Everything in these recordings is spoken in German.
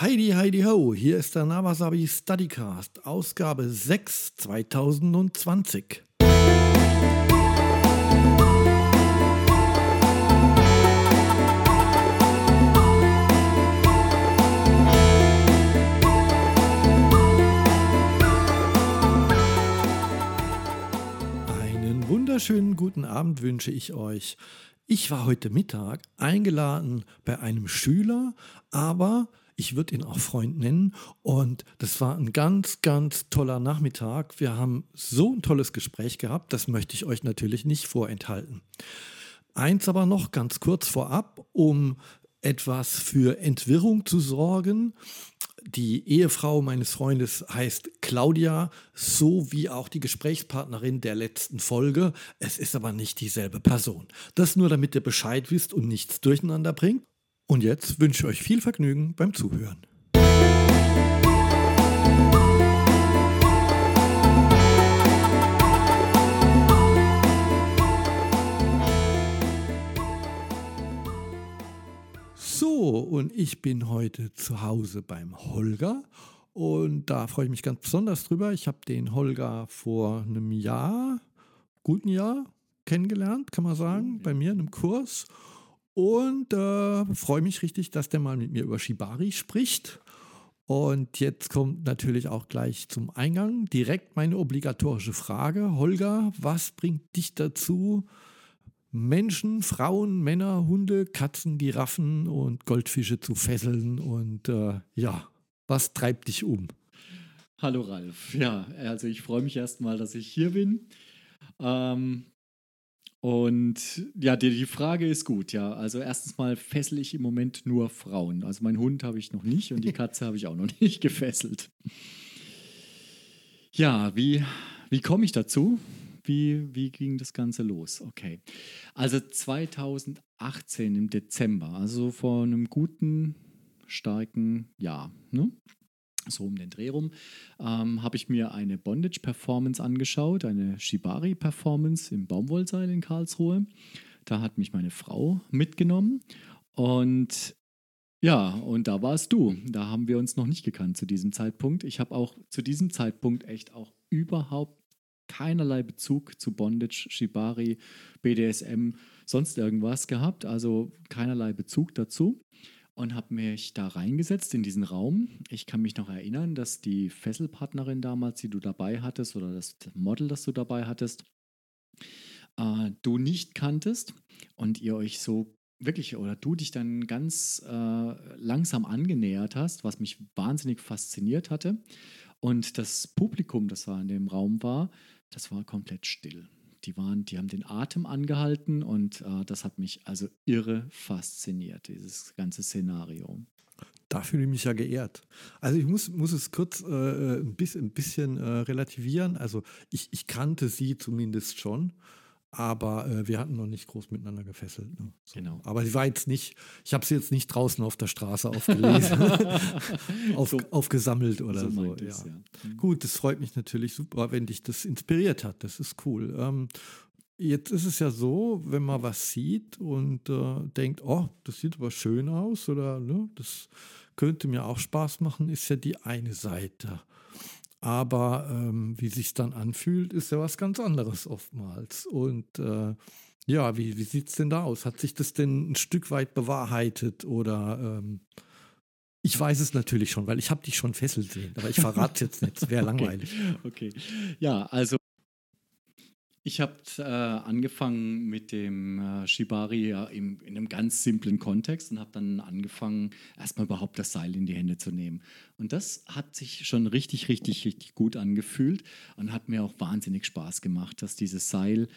Heidi, Heidi, ho, hier ist der Nawasabi Studycast, Ausgabe 6 2020. Einen wunderschönen guten Abend wünsche ich euch. Ich war heute Mittag eingeladen bei einem Schüler, aber ich würde ihn auch Freund nennen. Und das war ein ganz, ganz toller Nachmittag. Wir haben so ein tolles Gespräch gehabt, das möchte ich euch natürlich nicht vorenthalten. Eins aber noch ganz kurz vorab, um etwas für Entwirrung zu sorgen. Die Ehefrau meines Freundes heißt Claudia, so wie auch die Gesprächspartnerin der letzten Folge. Es ist aber nicht dieselbe Person. Das nur, damit ihr Bescheid wisst und nichts durcheinander bringt. Und jetzt wünsche ich euch viel Vergnügen beim Zuhören. So, und ich bin heute zu Hause beim Holger. Und da freue ich mich ganz besonders drüber. Ich habe den Holger vor einem Jahr, guten Jahr, kennengelernt, kann man sagen, bei mir in einem Kurs. Und äh, freue mich richtig, dass der mal mit mir über Shibari spricht. Und jetzt kommt natürlich auch gleich zum Eingang direkt meine obligatorische Frage. Holger, was bringt dich dazu, Menschen, Frauen, Männer, Hunde, Katzen, Giraffen und Goldfische zu fesseln? Und äh, ja, was treibt dich um? Hallo Ralf. Ja, also ich freue mich erstmal, dass ich hier bin. Ähm, und ja, die, die Frage ist gut, ja. Also erstens mal fessel ich im Moment nur Frauen. Also meinen Hund habe ich noch nicht und die Katze habe ich auch noch nicht gefesselt. Ja, wie, wie komme ich dazu? Wie, wie ging das Ganze los? Okay. Also 2018 im Dezember, also vor einem guten, starken Jahr, ne? So um den Dreh rum, ähm, habe ich mir eine Bondage-Performance angeschaut, eine Shibari-Performance im Baumwollseil in Karlsruhe. Da hat mich meine Frau mitgenommen und ja, und da warst du. Da haben wir uns noch nicht gekannt zu diesem Zeitpunkt. Ich habe auch zu diesem Zeitpunkt echt auch überhaupt keinerlei Bezug zu Bondage, Shibari, BDSM, sonst irgendwas gehabt. Also keinerlei Bezug dazu und habe mich da reingesetzt in diesen Raum. Ich kann mich noch erinnern, dass die Fesselpartnerin damals, die du dabei hattest, oder das Model, das du dabei hattest, äh, du nicht kanntest und ihr euch so wirklich oder du dich dann ganz äh, langsam angenähert hast, was mich wahnsinnig fasziniert hatte. Und das Publikum, das da in dem Raum war, das war komplett still. Die, waren, die haben den Atem angehalten und äh, das hat mich also irre fasziniert, dieses ganze Szenario. Da fühle ich mich ja geehrt. Also ich muss, muss es kurz äh, äh ein bisschen, ein bisschen äh, relativieren. Also ich, ich kannte sie zumindest schon aber äh, wir hatten noch nicht groß miteinander gefesselt. Ne? So. Genau. Aber sie war jetzt nicht, ich habe sie jetzt nicht draußen auf der Straße aufgelesen, auf, so, aufgesammelt oder so. so. Ja. ja. Mhm. Gut, das freut mich natürlich super, wenn dich das inspiriert hat. Das ist cool. Ähm, jetzt ist es ja so, wenn man was sieht und äh, denkt, oh, das sieht aber schön aus oder ne, das könnte mir auch Spaß machen, ist ja die eine Seite. Aber ähm, wie sich dann anfühlt, ist ja was ganz anderes oftmals. Und äh, ja, wie, wie sieht es denn da aus? Hat sich das denn ein Stück weit bewahrheitet oder ähm, ich weiß es natürlich schon, weil ich habe dich schon fesselt sehen, aber ich verrate jetzt nicht, es wäre langweilig. Okay. okay. Ja, also ich habe äh, angefangen mit dem äh, Shibari ja, im, in einem ganz simplen Kontext und habe dann angefangen, erstmal überhaupt das Seil in die Hände zu nehmen. Und das hat sich schon richtig, richtig, richtig gut angefühlt und hat mir auch wahnsinnig Spaß gemacht, dass dieses Seil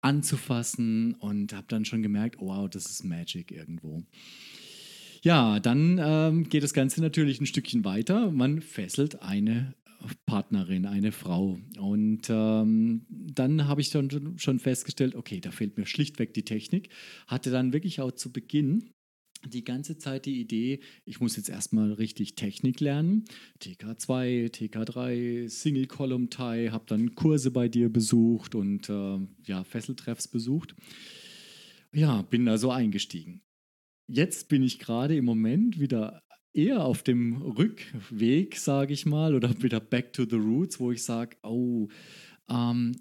anzufassen und habe dann schon gemerkt, wow, das ist Magic irgendwo. Ja, dann ähm, geht das Ganze natürlich ein Stückchen weiter. Man fesselt eine Partnerin, eine Frau. Und ähm, dann habe ich dann schon festgestellt, okay, da fehlt mir schlichtweg die Technik. Hatte dann wirklich auch zu Beginn die ganze Zeit die Idee, ich muss jetzt erstmal richtig Technik lernen. TK2, TK3, Single Column Tie, habe dann Kurse bei dir besucht und äh, ja, Fesseltreffs besucht. Ja, bin da so eingestiegen. Jetzt bin ich gerade im Moment wieder eher auf dem Rückweg, sage ich mal, oder wieder back to the roots, wo ich sage, oh, ähm,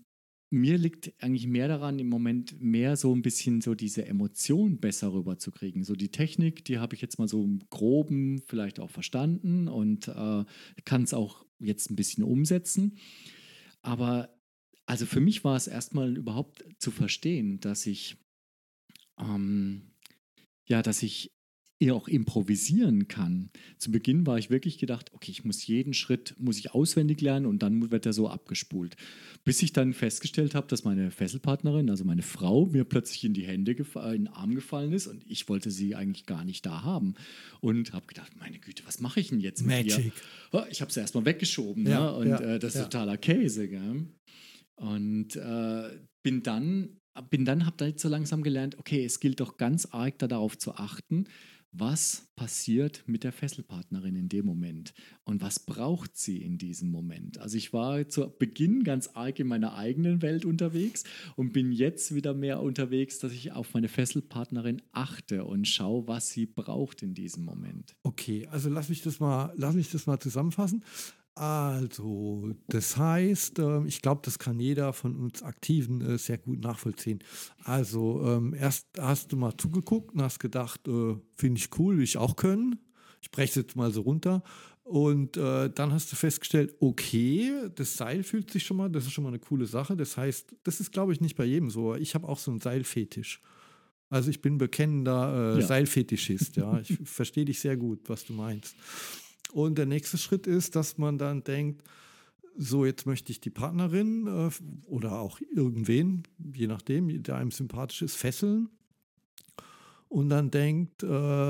mir liegt eigentlich mehr daran, im Moment mehr so ein bisschen so diese Emotion besser rüberzukriegen. So die Technik, die habe ich jetzt mal so im Groben vielleicht auch verstanden und äh, kann es auch jetzt ein bisschen umsetzen. Aber also für mich war es erstmal überhaupt zu verstehen, dass ich ähm, ja, dass ich eher auch improvisieren kann. Zu Beginn war ich wirklich gedacht, okay, ich muss jeden Schritt muss ich auswendig lernen und dann wird er so abgespult. Bis ich dann festgestellt habe, dass meine Fesselpartnerin, also meine Frau, mir plötzlich in die Hände, in den Arm gefallen ist und ich wollte sie eigentlich gar nicht da haben und habe gedacht, meine Güte, was mache ich denn jetzt mit Magic. ihr? Oh, ich habe sie erstmal weggeschoben ja, ne? und ja, äh, das ist ja. totaler Käse. Gell? Und äh, bin dann bin dann, habe dann so langsam gelernt, okay, es gilt doch ganz arg darauf zu achten, was passiert mit der Fesselpartnerin in dem Moment und was braucht sie in diesem Moment. Also ich war zu Beginn ganz arg in meiner eigenen Welt unterwegs und bin jetzt wieder mehr unterwegs, dass ich auf meine Fesselpartnerin achte und schaue, was sie braucht in diesem Moment. Okay, also lass mich das mal, lass mich das mal zusammenfassen. Also, das heißt, ähm, ich glaube, das kann jeder von uns Aktiven äh, sehr gut nachvollziehen. Also, ähm, erst hast du mal zugeguckt und hast gedacht, äh, finde ich cool, will ich auch können. Ich breche es jetzt mal so runter. Und äh, dann hast du festgestellt, okay, das Seil fühlt sich schon mal, das ist schon mal eine coole Sache. Das heißt, das ist, glaube ich, nicht bei jedem so. Ich habe auch so einen Seilfetisch. Also ich bin bekennender ja. Seilfetischist, ja. Ich verstehe dich sehr gut, was du meinst. Und der nächste Schritt ist, dass man dann denkt, so jetzt möchte ich die Partnerin äh, oder auch irgendwen, je nachdem, der einem sympathisch ist, fesseln. Und dann denkt, äh,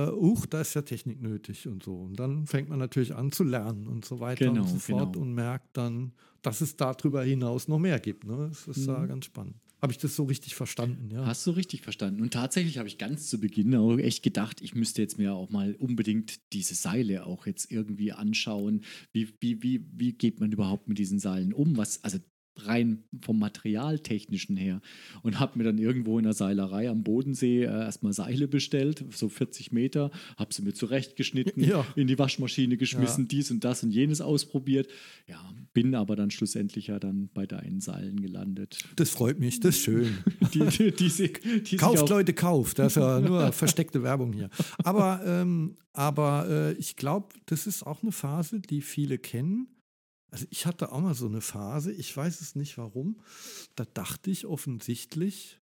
uch, da ist ja Technik nötig und so. Und dann fängt man natürlich an zu lernen und so weiter genau, und so fort genau. und merkt dann, dass es darüber hinaus noch mehr gibt. Ne? Das ist mhm. ganz spannend. Habe ich das so richtig verstanden, ja? Hast du richtig verstanden. Und tatsächlich habe ich ganz zu Beginn auch echt gedacht, ich müsste jetzt mir auch mal unbedingt diese Seile auch jetzt irgendwie anschauen. Wie, wie, wie, wie geht man überhaupt mit diesen Seilen um? Was, also rein vom Materialtechnischen her und habe mir dann irgendwo in der Seilerei am Bodensee äh, erstmal Seile bestellt, so 40 Meter, habe sie mir zurechtgeschnitten, ja. in die Waschmaschine geschmissen, ja. dies und das und jenes ausprobiert. Ja, bin aber dann schlussendlich ja dann bei deinen Seilen gelandet. Das freut mich, das ist schön. die, die, die, die kauft Leute, kauft. Das ist ja nur versteckte Werbung hier. Aber, ähm, aber äh, ich glaube, das ist auch eine Phase, die viele kennen also ich hatte auch mal so eine Phase, ich weiß es nicht warum, da dachte ich offensichtlich,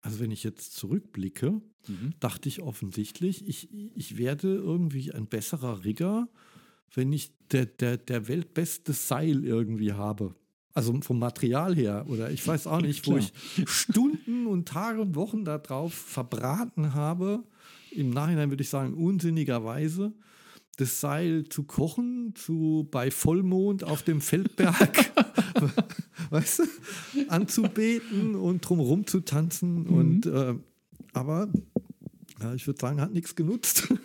also wenn ich jetzt zurückblicke, mhm. dachte ich offensichtlich, ich, ich werde irgendwie ein besserer Rigger, wenn ich der, der, der weltbeste Seil irgendwie habe. Also vom Material her. Oder ich weiß auch nicht, wo ich Stunden und Tage und Wochen darauf verbraten habe. Im Nachhinein würde ich sagen, unsinnigerweise das Seil zu kochen, zu bei Vollmond auf dem Feldberg, weißt du, anzubeten und drumherum zu tanzen. Mhm. Und äh, aber ja, ich würde sagen, hat nichts genutzt.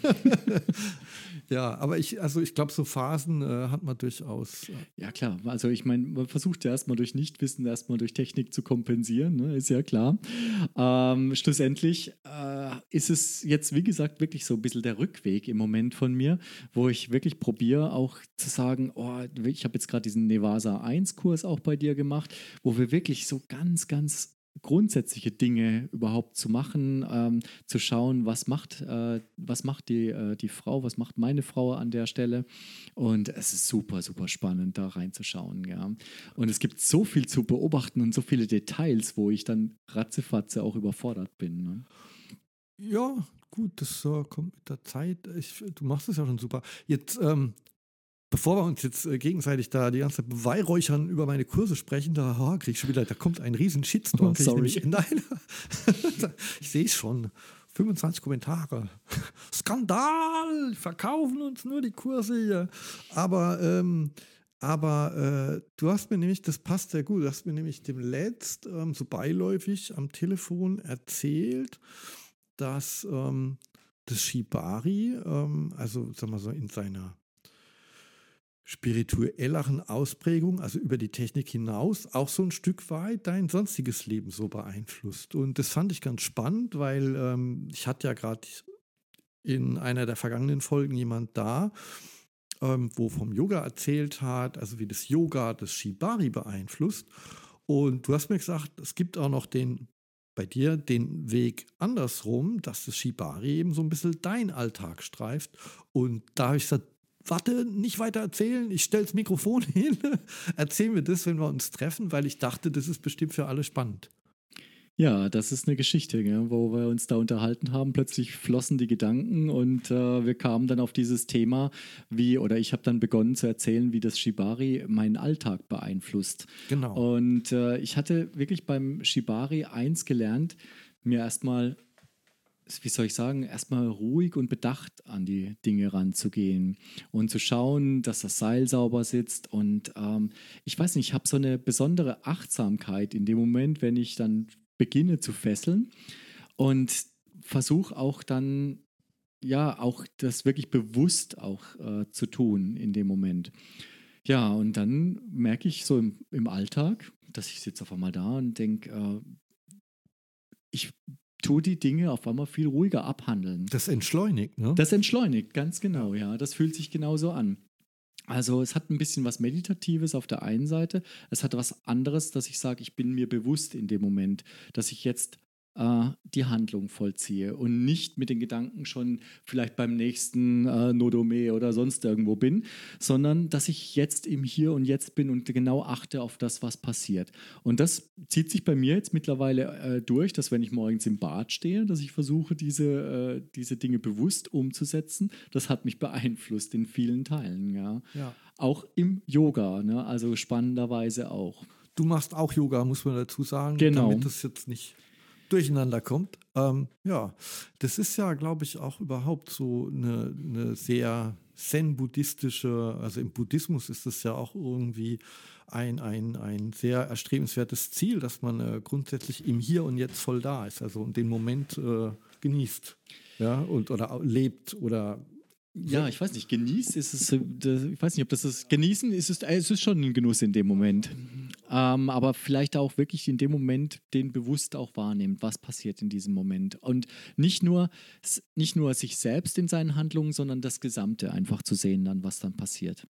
Ja, aber ich, also ich glaube, so Phasen äh, hat man durchaus. Ja, klar. Also ich meine, man versucht ja erstmal durch Nichtwissen, erstmal durch Technik zu kompensieren, ne? ist ja klar. Ähm, schlussendlich äh, ist es jetzt, wie gesagt, wirklich so ein bisschen der Rückweg im Moment von mir, wo ich wirklich probiere, auch zu sagen, oh, ich habe jetzt gerade diesen Nevasa 1-Kurs auch bei dir gemacht, wo wir wirklich so ganz, ganz grundsätzliche Dinge überhaupt zu machen, ähm, zu schauen, was macht, äh, was macht die, äh, die Frau, was macht meine Frau an der Stelle. Und es ist super, super spannend, da reinzuschauen. Ja. Und es gibt so viel zu beobachten und so viele Details, wo ich dann ratzefatze auch überfordert bin. Ne? Ja, gut, das äh, kommt mit der Zeit. Ich, du machst es ja schon super. Jetzt ähm, bevor wir uns jetzt äh, gegenseitig da die ganze Zeit beweihräuchern über meine Kurse sprechen, da oh, krieg ich schon wieder, da kommt ein riesen Shitstorm. Oh, sorry. Ich, nein, ich sehe es schon. 25 Kommentare. Skandal! Verkaufen uns nur die Kurse hier. Aber, ähm, aber äh, du hast mir nämlich, das passt sehr gut, du hast mir nämlich dem Letzt ähm, so beiläufig am Telefon erzählt, dass ähm, das Shibari, ähm, also sagen wir so in seiner spirituelleren Ausprägung, also über die Technik hinaus, auch so ein Stück weit dein sonstiges Leben so beeinflusst. Und das fand ich ganz spannend, weil ähm, ich hatte ja gerade in einer der vergangenen Folgen jemand da, ähm, wo vom Yoga erzählt hat, also wie das Yoga das Shibari beeinflusst. Und du hast mir gesagt, es gibt auch noch den bei dir den Weg andersrum, dass das Shibari eben so ein bisschen dein Alltag streift. Und da habe ich gesagt, warte, nicht weiter erzählen, ich stelle das Mikrofon hin, erzähl mir das, wenn wir uns treffen, weil ich dachte, das ist bestimmt für alle spannend. Ja, das ist eine Geschichte, gell, wo wir uns da unterhalten haben. Plötzlich flossen die Gedanken und äh, wir kamen dann auf dieses Thema, wie, oder ich habe dann begonnen zu erzählen, wie das Shibari meinen Alltag beeinflusst. Genau. Und äh, ich hatte wirklich beim Shibari eins gelernt, mir erstmal wie soll ich sagen, erstmal ruhig und bedacht an die Dinge ranzugehen und zu schauen, dass das Seil sauber sitzt. Und ähm, ich weiß nicht, ich habe so eine besondere Achtsamkeit in dem Moment, wenn ich dann beginne zu fesseln und versuche auch dann, ja, auch das wirklich bewusst auch äh, zu tun in dem Moment. Ja, und dann merke ich so im, im Alltag, dass ich sitze auf einmal da und denke, äh, ich tue die Dinge auf einmal viel ruhiger abhandeln. Das entschleunigt, ne? Das entschleunigt, ganz genau, ja. Das fühlt sich genauso an. Also es hat ein bisschen was Meditatives auf der einen Seite, es hat was anderes, dass ich sage, ich bin mir bewusst in dem Moment, dass ich jetzt äh, die Handlung vollziehe und nicht mit den Gedanken schon vielleicht beim nächsten äh, Nodome oder sonst irgendwo bin, sondern dass ich jetzt im Hier und Jetzt bin und genau achte auf das, was passiert. Und das zieht sich bei mir jetzt mittlerweile äh, durch, dass wenn ich morgens im Bad stehe, dass ich versuche, diese, äh, diese Dinge bewusst umzusetzen. Das hat mich beeinflusst in vielen Teilen, ja. ja. Auch im Yoga, ne? also spannenderweise auch. Du machst auch Yoga, muss man dazu sagen, genau. damit das jetzt nicht durcheinander kommt. Ähm, ja, das ist ja, glaube ich, auch überhaupt so eine, eine sehr zen-buddhistische, also im Buddhismus ist das ja auch irgendwie ein, ein, ein sehr erstrebenswertes Ziel, dass man äh, grundsätzlich im Hier und Jetzt voll da ist, also den Moment äh, genießt. Ja, und oder lebt oder ja, ich weiß nicht, genießt ist es, äh, ich weiß nicht, ob das ist, genießen ist es, es ist schon ein Genuss in dem Moment. Ähm, aber vielleicht auch wirklich in dem Moment den bewusst auch wahrnimmt, was passiert in diesem Moment. Und nicht nur, nicht nur sich selbst in seinen Handlungen, sondern das Gesamte einfach zu sehen, dann, was dann passiert.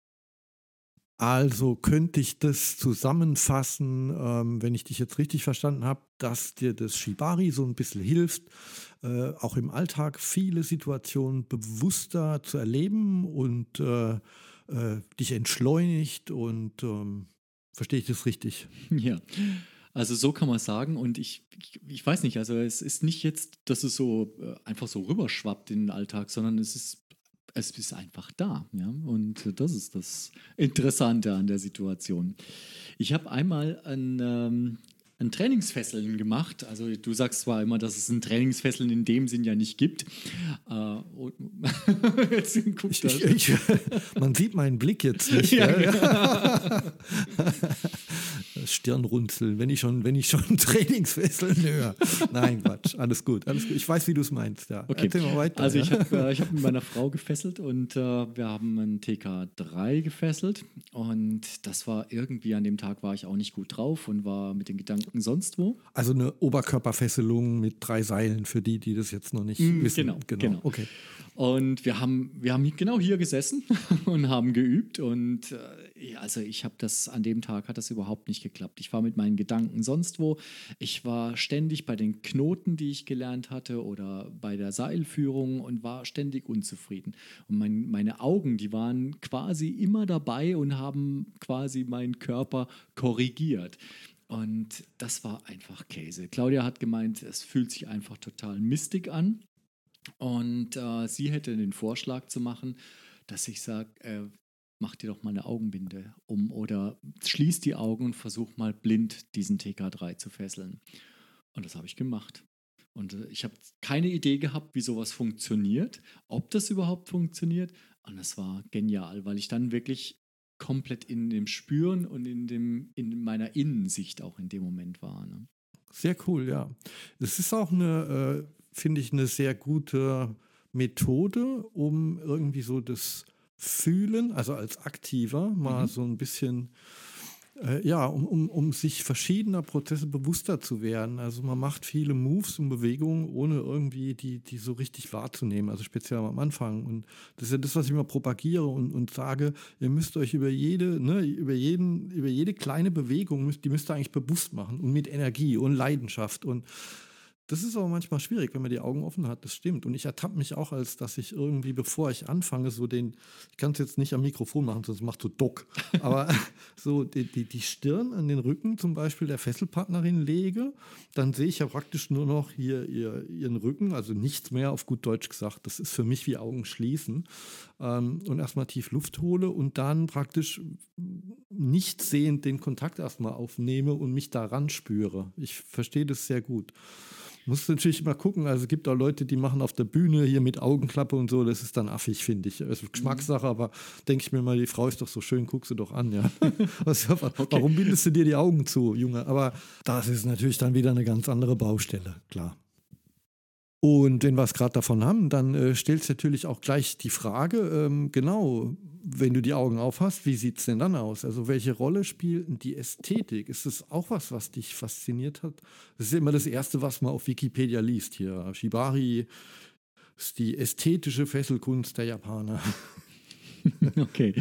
Also könnte ich das zusammenfassen, ähm, wenn ich dich jetzt richtig verstanden habe, dass dir das Shibari so ein bisschen hilft, äh, auch im Alltag viele Situationen bewusster zu erleben und äh, äh, dich entschleunigt und ähm, verstehe ich das richtig? Ja. Also so kann man sagen und ich, ich, ich, weiß nicht, also es ist nicht jetzt, dass es so äh, einfach so rüberschwappt in den Alltag, sondern es ist es ist einfach da. Ja? Und das ist das Interessante an der Situation. Ich habe einmal ein, ähm, ein Trainingsfesseln gemacht. Also du sagst zwar immer, dass es ein Trainingsfesseln in dem Sinn ja nicht gibt. Äh, jetzt ich, ich, ich, man sieht meinen Blick jetzt nicht. Ja, genau. Stirnrunzeln, wenn ich schon, wenn ich schon Trainingsfesseln höre. Nein, Quatsch, alles gut, alles gut. Ich weiß, wie du es meinst. Ja. Okay. Erzähl mal weiter. Also ich habe äh, hab mit meiner Frau gefesselt und äh, wir haben einen TK3 gefesselt und das war irgendwie an dem Tag war ich auch nicht gut drauf und war mit den Gedanken sonst wo. Also eine Oberkörperfesselung mit drei Seilen für die, die das jetzt noch nicht mm, wissen. Genau, genau. genau. Okay. Und wir haben, wir haben genau hier gesessen und haben geübt. Und äh, also ich habe das, an dem Tag hat das überhaupt nicht geklappt. Ich war mit meinen Gedanken sonst wo. Ich war ständig bei den Knoten, die ich gelernt hatte oder bei der Seilführung und war ständig unzufrieden. Und mein, meine Augen, die waren quasi immer dabei und haben quasi meinen Körper korrigiert. Und das war einfach Käse. Claudia hat gemeint, es fühlt sich einfach total mistig an. Und äh, sie hätte den Vorschlag zu machen, dass ich sage, äh, mach dir doch mal eine Augenbinde um oder schließ die Augen und versuch mal blind diesen TK3 zu fesseln. Und das habe ich gemacht. Und äh, ich habe keine Idee gehabt, wie sowas funktioniert, ob das überhaupt funktioniert. Und das war genial, weil ich dann wirklich komplett in dem Spüren und in, dem, in meiner Innensicht auch in dem Moment war. Ne? Sehr cool, ja. Es ist auch eine äh, finde ich, eine sehr gute Methode, um irgendwie so das Fühlen, also als Aktiver, mal mhm. so ein bisschen Äh, ja, um, um, um sich verschiedener Prozesse bewusster zu werden. Also man macht viele Moves und Bewegungen, ohne irgendwie die, die so richtig wahrzunehmen, also speziell am Anfang. Und das ist ja das, was ich immer propagiere und, und sage, ihr müsst euch über jede, ne, über jeden, über jede kleine Bewegung, die müsst ihr eigentlich bewusst machen und mit Energie und Leidenschaft und das ist aber manchmal schwierig, wenn man die Augen offen hat, das stimmt. Und ich ertappe mich auch, als dass ich irgendwie, bevor ich anfange, so den, ich kann es jetzt nicht am Mikrofon machen, sonst macht so Dock, aber so die, die, die Stirn an den Rücken zum Beispiel der Fesselpartnerin lege, dann sehe ich ja praktisch nur noch hier ihr, ihren Rücken, also nichts mehr auf gut Deutsch gesagt. Das ist für mich wie Augen schließen. Ähm, und erstmal tief Luft hole und dann praktisch nicht sehend den Kontakt erstmal aufnehme und mich daran spüre. Ich verstehe das sehr gut. Musst natürlich mal gucken. Also es gibt auch Leute, die machen auf der Bühne hier mit Augenklappe und so. Das ist dann affig, finde ich. Also Geschmackssache, aber denke ich mir mal, die Frau ist doch so schön, guck sie doch an, ja. Okay. Warum bindest du dir die Augen zu, Junge? Aber das ist natürlich dann wieder eine ganz andere Baustelle, klar. Und wenn wir es gerade davon haben, dann äh, stellt natürlich auch gleich die Frage, ähm, genau, wenn du die Augen aufhast, wie sieht es denn dann aus? Also welche Rolle spielt die Ästhetik? Ist das auch was, was dich fasziniert hat? Das ist immer das Erste, was man auf Wikipedia liest hier. Shibari ist die ästhetische Fesselkunst der Japaner. Okay,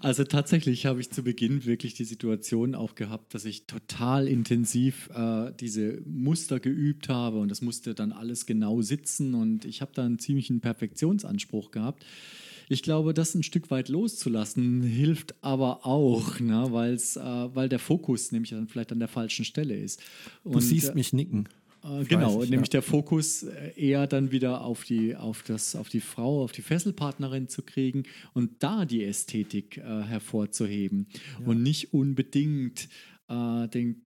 also tatsächlich habe ich zu Beginn wirklich die Situation auch gehabt, dass ich total intensiv äh, diese Muster geübt habe und das musste dann alles genau sitzen und ich habe da einen ziemlichen Perfektionsanspruch gehabt. Ich glaube, das ein Stück weit loszulassen hilft aber auch, ne, weil's, äh, weil der Fokus nämlich dann vielleicht an der falschen Stelle ist. Und, du siehst äh, mich nicken. Äh, genau, ich, nämlich ja. der Fokus äh, eher dann wieder auf die, auf, das, auf die Frau, auf die Fesselpartnerin zu kriegen und da die Ästhetik äh, hervorzuheben ja. und nicht unbedingt äh, den,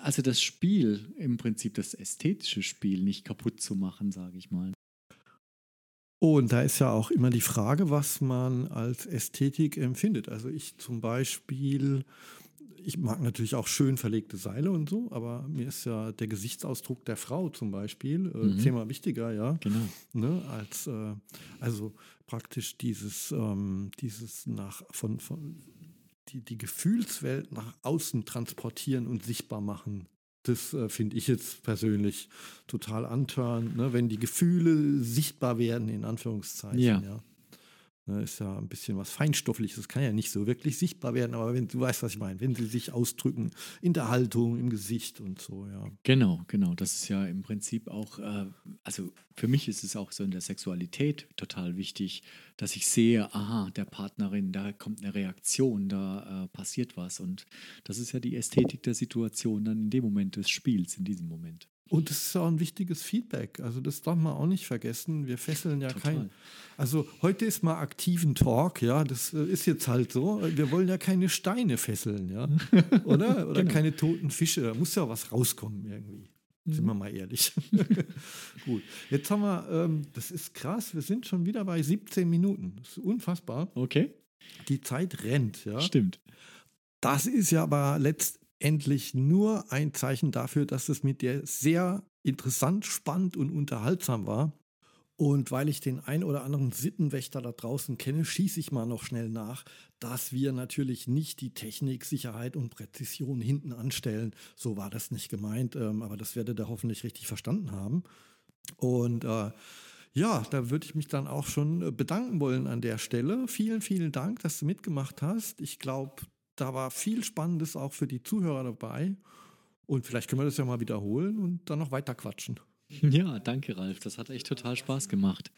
also das Spiel, im Prinzip das ästhetische Spiel nicht kaputt zu machen, sage ich mal. Und da ist ja auch immer die Frage, was man als Ästhetik empfindet. Also ich zum Beispiel ich mag natürlich auch schön verlegte Seile und so, aber mir ist ja der Gesichtsausdruck der Frau zum Beispiel äh, mhm. zehnmal wichtiger, ja. Genau. Ne, als äh, also praktisch dieses, ähm, dieses nach von, von die, die Gefühlswelt nach außen transportieren und sichtbar machen. Das äh, finde ich jetzt persönlich total antörend, ne, wenn die Gefühle sichtbar werden, in Anführungszeichen. Ja. ja. Ne, ist ja ein bisschen was Feinstoffliches, das kann ja nicht so wirklich sichtbar werden, aber wenn du weißt, was ich meine, wenn sie sich ausdrücken in der Haltung, im Gesicht und so, ja. Genau, genau. Das ist ja im Prinzip auch, äh, also für mich ist es auch so in der Sexualität total wichtig, dass ich sehe, aha, der Partnerin, da kommt eine Reaktion, da äh, passiert was. Und das ist ja die Ästhetik der Situation dann in dem Moment des Spiels, in diesem Moment. Und das ist auch ein wichtiges Feedback. Also das darf man auch nicht vergessen. Wir fesseln ja kein. Also heute ist mal aktiven Talk, ja. Das äh, ist jetzt halt so. Wir wollen ja keine Steine fesseln, ja. Oder? Oder genau. keine toten Fische. Da muss ja was rauskommen irgendwie. Sind wir mhm. mal ehrlich. Gut. Jetzt haben wir, ähm, das ist krass, wir sind schon wieder bei 17 Minuten. Das ist unfassbar. Okay. Die Zeit rennt, ja. Stimmt. Das ist ja aber letzt, endlich nur ein Zeichen dafür, dass es mit dir sehr interessant, spannend und unterhaltsam war. Und weil ich den ein oder anderen Sittenwächter da draußen kenne, schieße ich mal noch schnell nach, dass wir natürlich nicht die Technik, Sicherheit und Präzision hinten anstellen. So war das nicht gemeint, ähm, aber das werdet ihr hoffentlich richtig verstanden haben. Und äh, ja, da würde ich mich dann auch schon bedanken wollen an der Stelle. Vielen, vielen Dank, dass du mitgemacht hast. Ich glaube, da war viel Spannendes auch für die Zuhörer dabei. Und vielleicht können wir das ja mal wiederholen und dann noch weiter quatschen. Ja, danke, Ralf. Das hat echt total Spaß gemacht.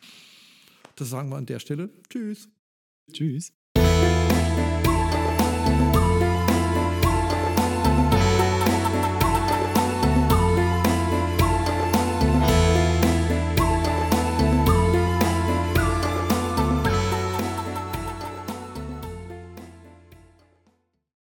Das sagen wir an der Stelle. Tschüss. Tschüss.